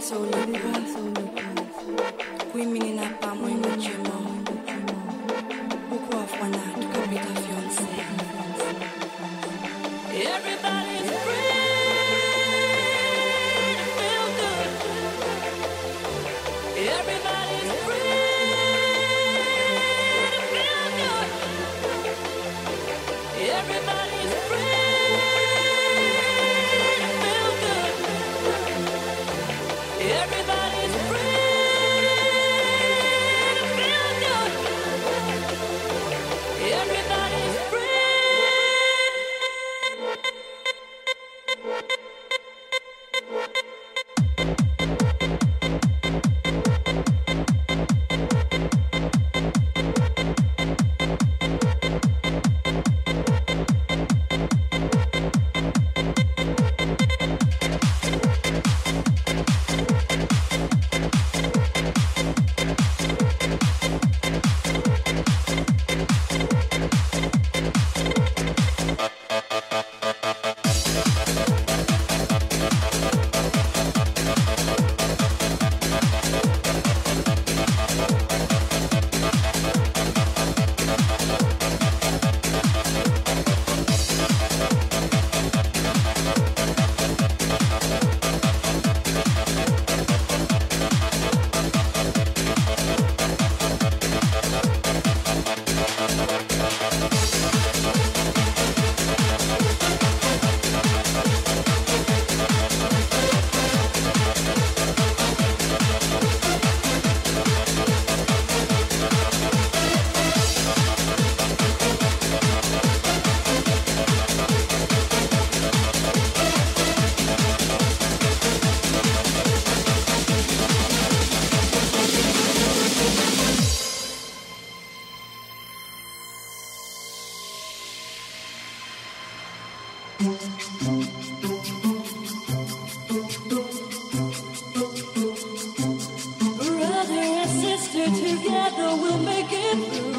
so Libra. Brother and sister, together we'll make it through.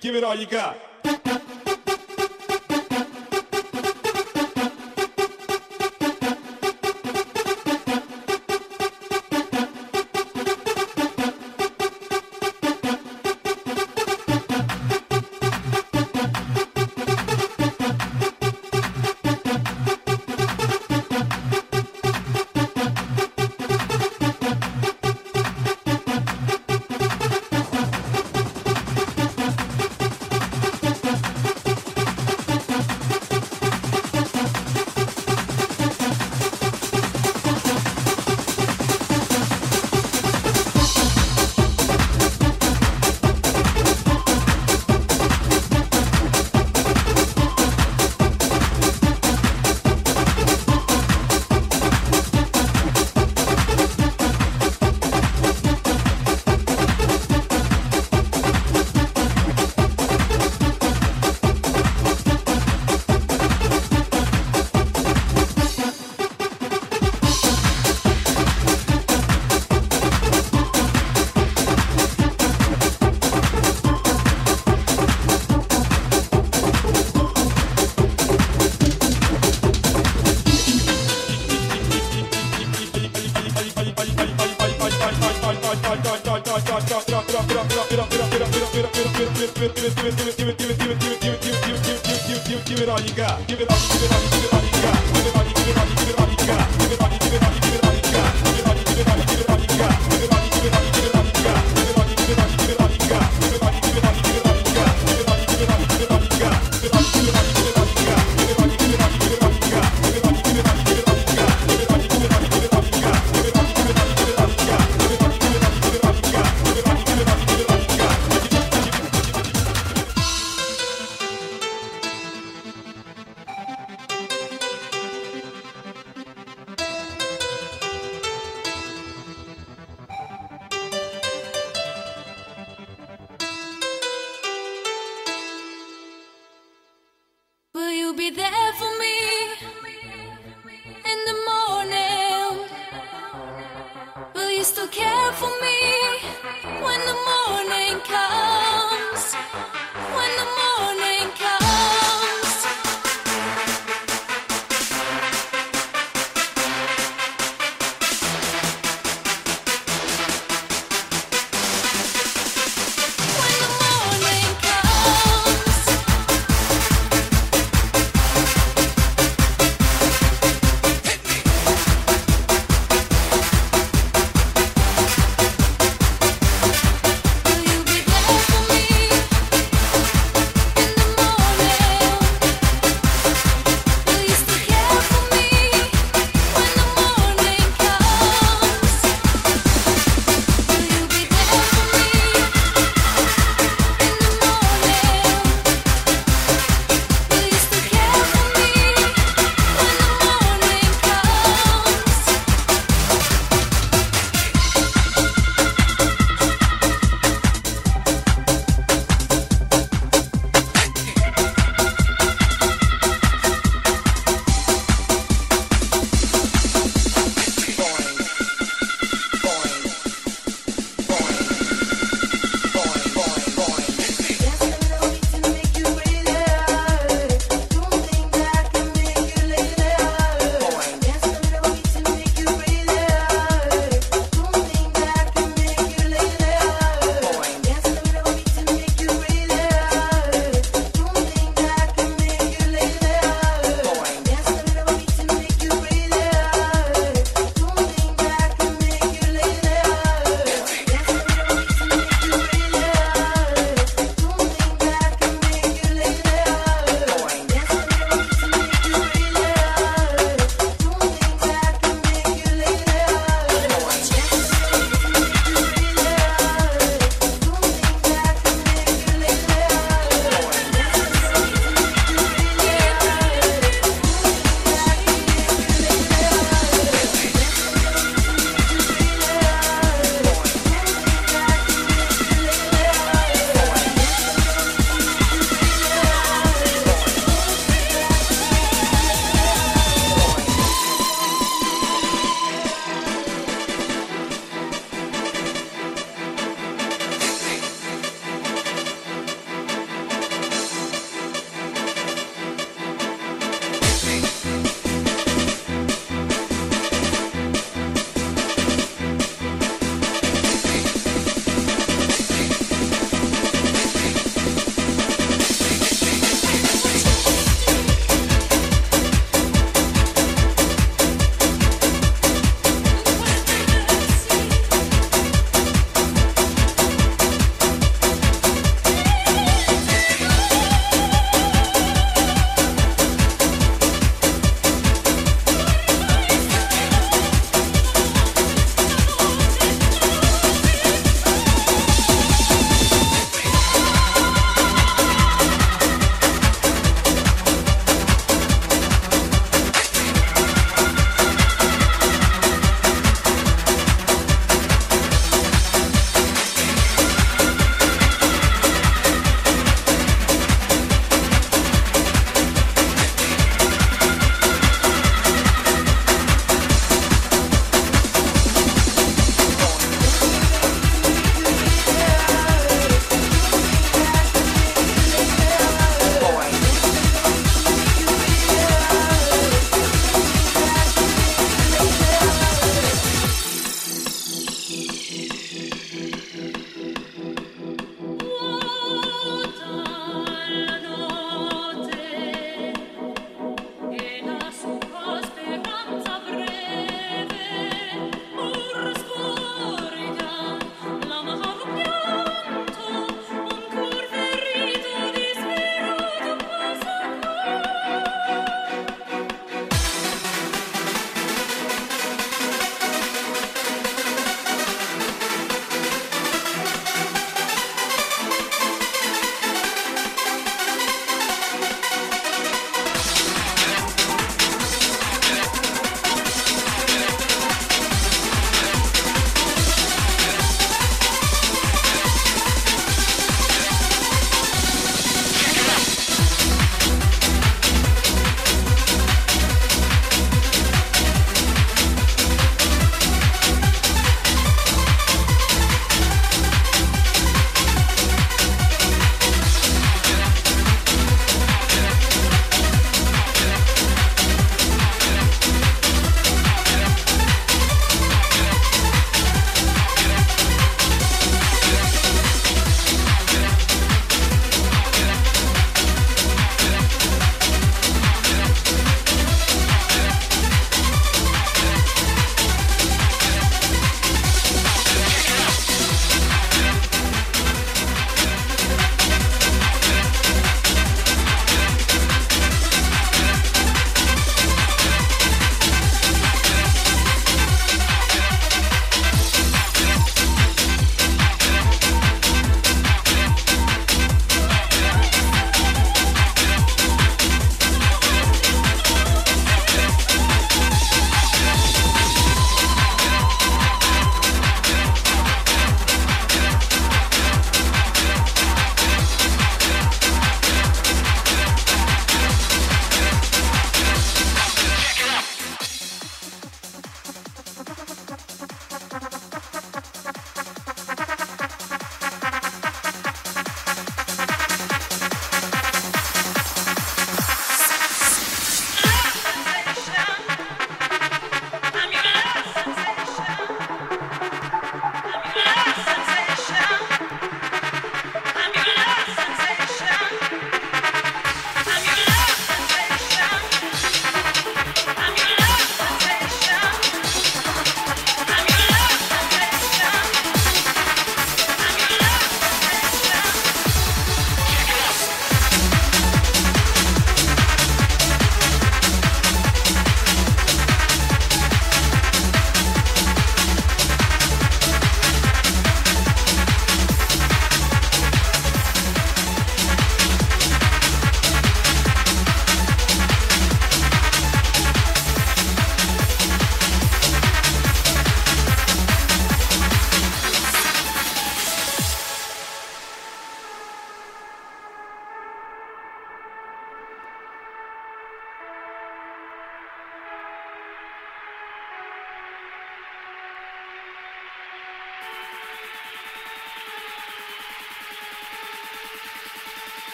Give it all you got.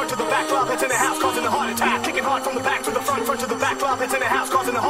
front to the back, love it's in the house, causing a heart attack. Kicking hard from the back to the front, front to the back, love it's in the house, causing a heart attack.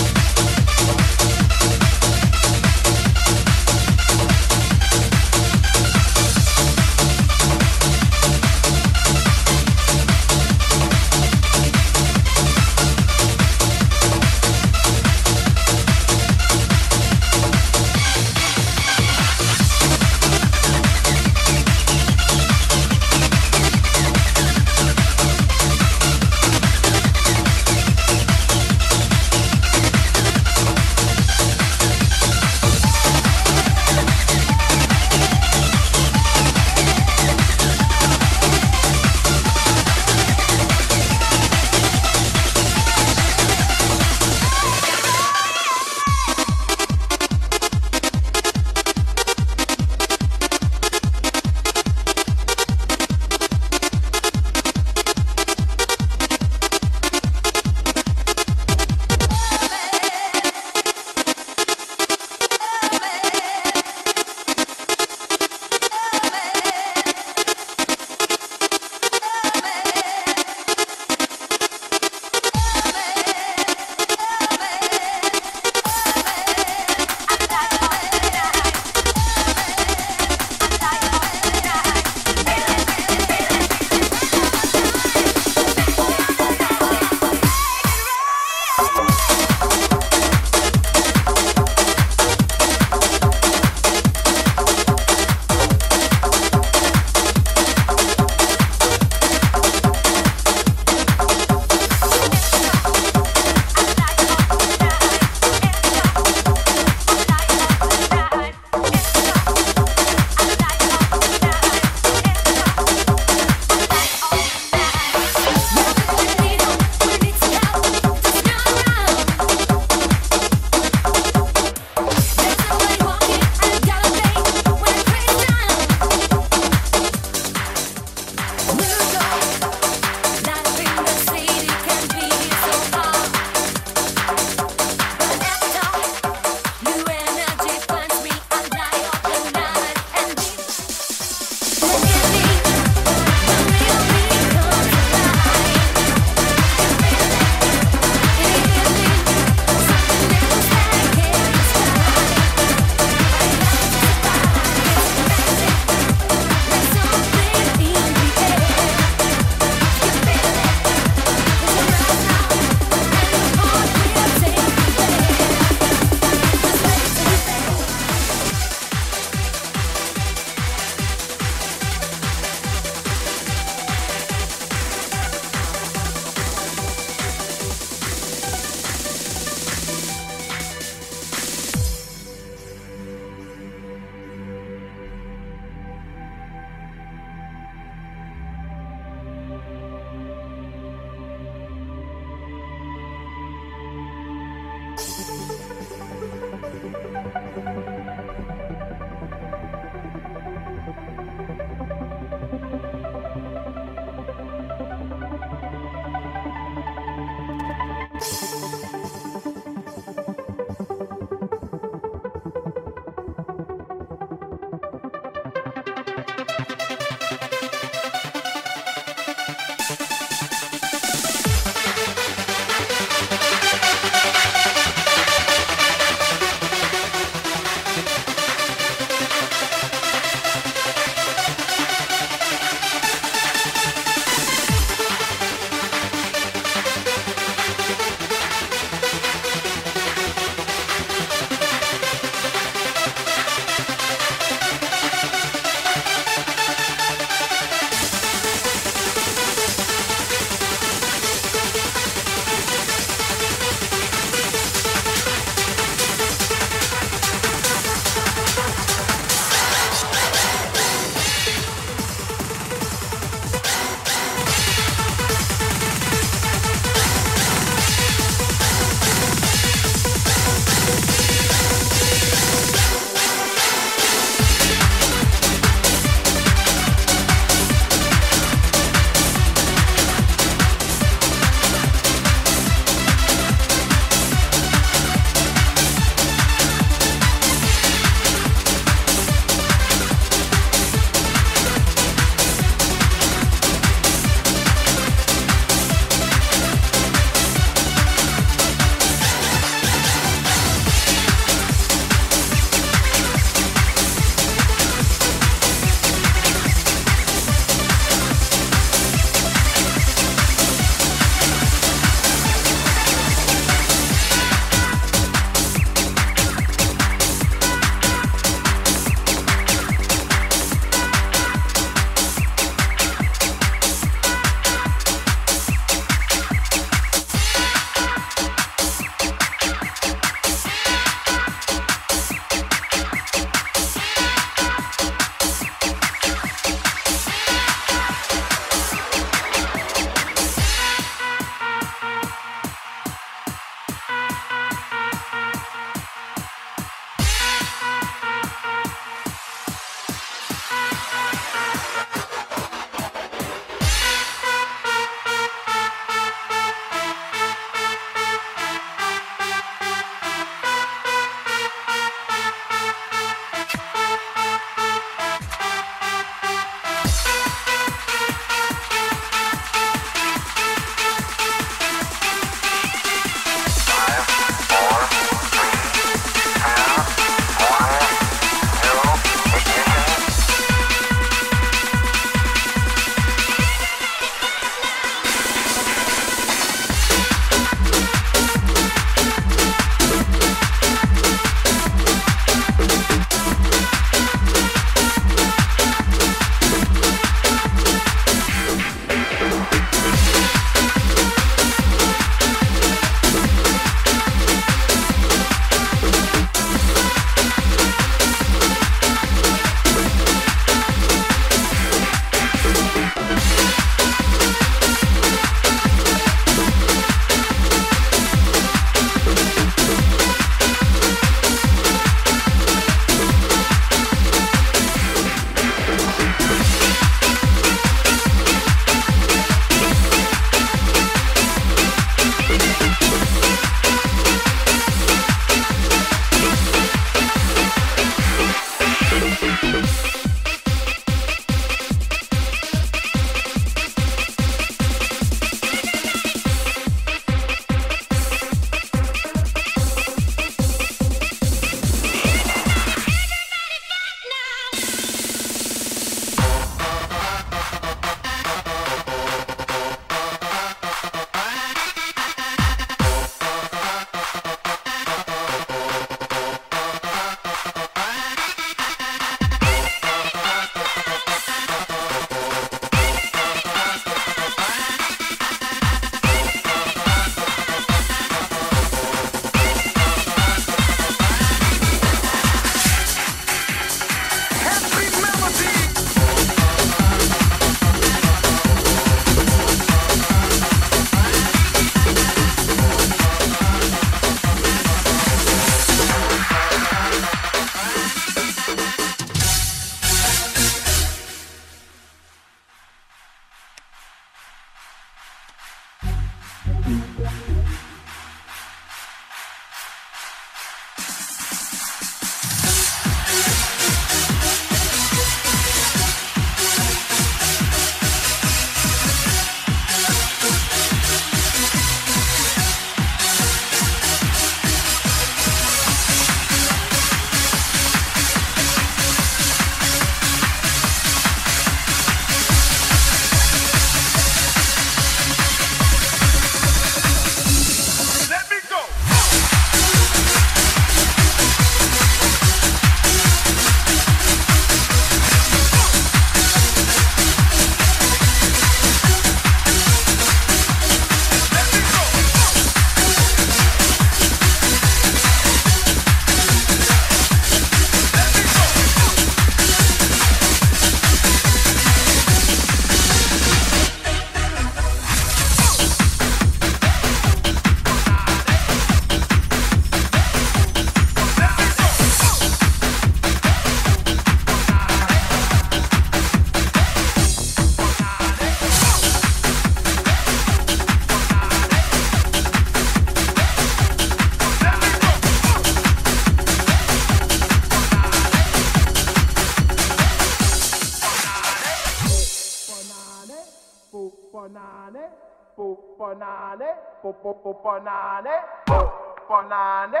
Poponane, Poponane,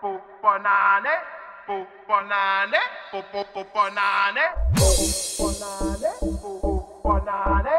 Poponane, Poponane, Poponane, Poponane, Poponane.